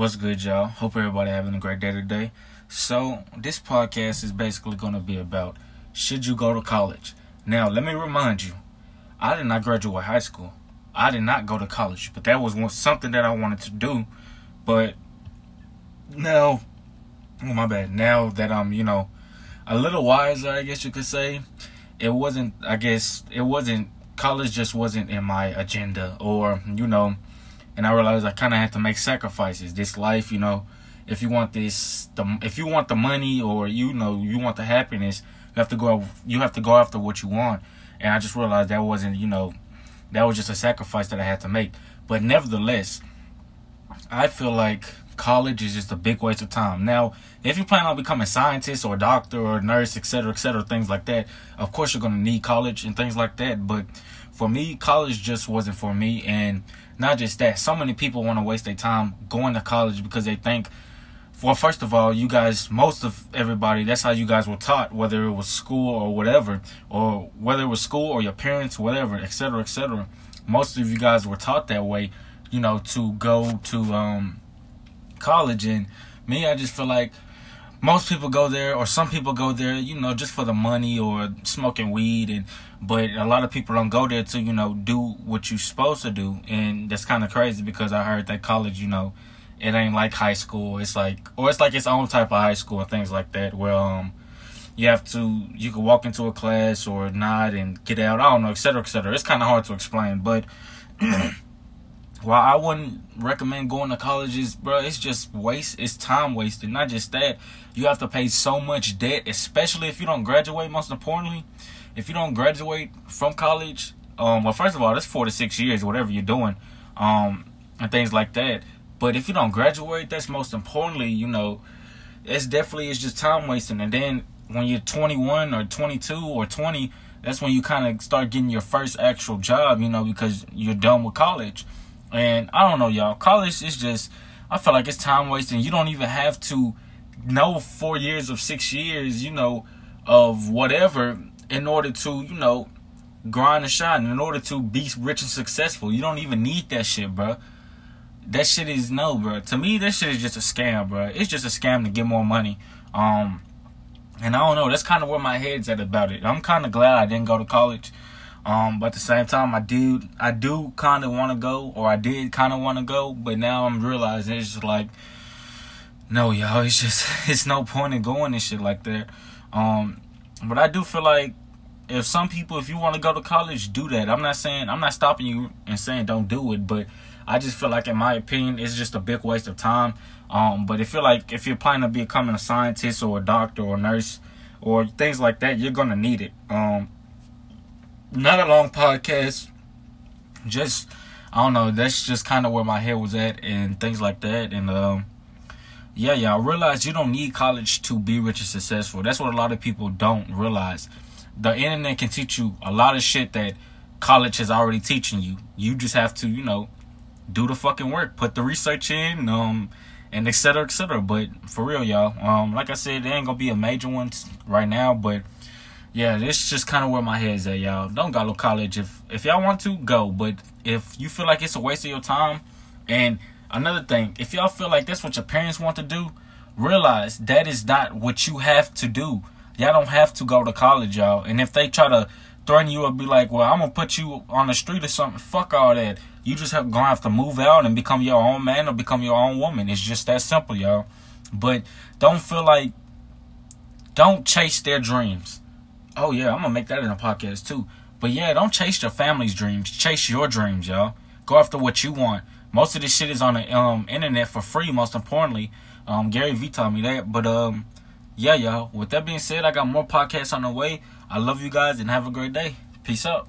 What's good, y'all? Hope everybody having a great day today. So, this podcast is basically going to be about should you go to college? Now, let me remind you, I did not graduate high school. I did not go to college, but that was one, something that I wanted to do. But now, oh my bad. Now that I'm, you know, a little wiser, I guess you could say, it wasn't. I guess it wasn't. College just wasn't in my agenda, or you know and I realized I kind of had to make sacrifices. This life, you know, if you want this, the if you want the money or you know you want the happiness, you have to go. You have to go after what you want. And I just realized that wasn't, you know, that was just a sacrifice that I had to make. But nevertheless, I feel like college is just a big waste of time. Now, if you plan on becoming a scientist or a doctor or a nurse, etc., etc., things like that, of course you're gonna need college and things like that. But for me, college just wasn't for me, and not just that, so many people want to waste their time going to college because they think, well, first of all, you guys, most of everybody, that's how you guys were taught, whether it was school or whatever, or whether it was school or your parents, whatever, etc., etc. Most of you guys were taught that way, you know, to go to um, college. And me, I just feel like most people go there or some people go there you know just for the money or smoking weed and but a lot of people don't go there to you know do what you're supposed to do. And that's kind of crazy because i heard that college you know it ain't like high school. It's like or it's like its own type of high school and things like that where um you have to you can walk into a class or not and get out. I don't know etc etc it's kind of hard to explain but while I wouldn't recommend going to colleges, bro, it's just waste. It's time wasted. Not just that, you have to pay so much debt, especially if you don't graduate. Most importantly, if you don't graduate from college, um, well, first of all, that's four to six years, whatever you're doing, um, and things like that. But if you don't graduate, that's most importantly, you know, it's definitely it's just time wasting. And then when you're 21 or 22 or 20, that's when you kind of start getting your first actual job, you know, because you're done with college. And I don't know, y'all. College is just, I feel like it's time wasting. You don't even have to know four years of six years, you know, of whatever in order to, you know, grind and shine. In order to be rich and successful, you don't even need that shit, bro. That shit is no, bro. To me, that shit is just a scam, bro. It's just a scam to get more money. Um, and I don't know. That's kind of where my head's at about it. I'm kind of glad I didn't go to college. Um, but at the same time, I do, I do kind of want to go, or I did kind of want to go, but now I'm realizing it's just like, no, y'all, it's just, it's no point in going and shit like that. Um, but I do feel like if some people, if you want to go to college, do that. I'm not saying, I'm not stopping you and saying don't do it, but I just feel like, in my opinion, it's just a big waste of time. Um, but if you're like, if you're planning to becoming a scientist or a doctor or a nurse or things like that, you're gonna need it. Um, not a long podcast. Just I don't know. That's just kind of where my head was at and things like that. And um, yeah, y'all realize you don't need college to be rich and successful. That's what a lot of people don't realize. The internet can teach you a lot of shit that college is already teaching you. You just have to, you know, do the fucking work, put the research in, um, and et cetera, et cetera. But for real, y'all, um, like I said, there ain't gonna be a major one right now, but yeah, this is just kind of where my head's at, y'all. Don't go to college if if y'all want to go, but if you feel like it's a waste of your time, and another thing, if y'all feel like that's what your parents want to do, realize that is not what you have to do. Y'all don't have to go to college, y'all. And if they try to threaten you or be like, "Well, I'm gonna put you on the street or something," fuck all that. You just have gonna have to move out and become your own man or become your own woman. It's just that simple, y'all. But don't feel like don't chase their dreams Oh yeah, I'm gonna make that in a podcast too. But yeah, don't chase your family's dreams. Chase your dreams, y'all. Go after what you want. Most of this shit is on the um, internet for free. Most importantly, um, Gary Vee told me that. But um, yeah, y'all. With that being said, I got more podcasts on the way. I love you guys and have a great day. Peace out.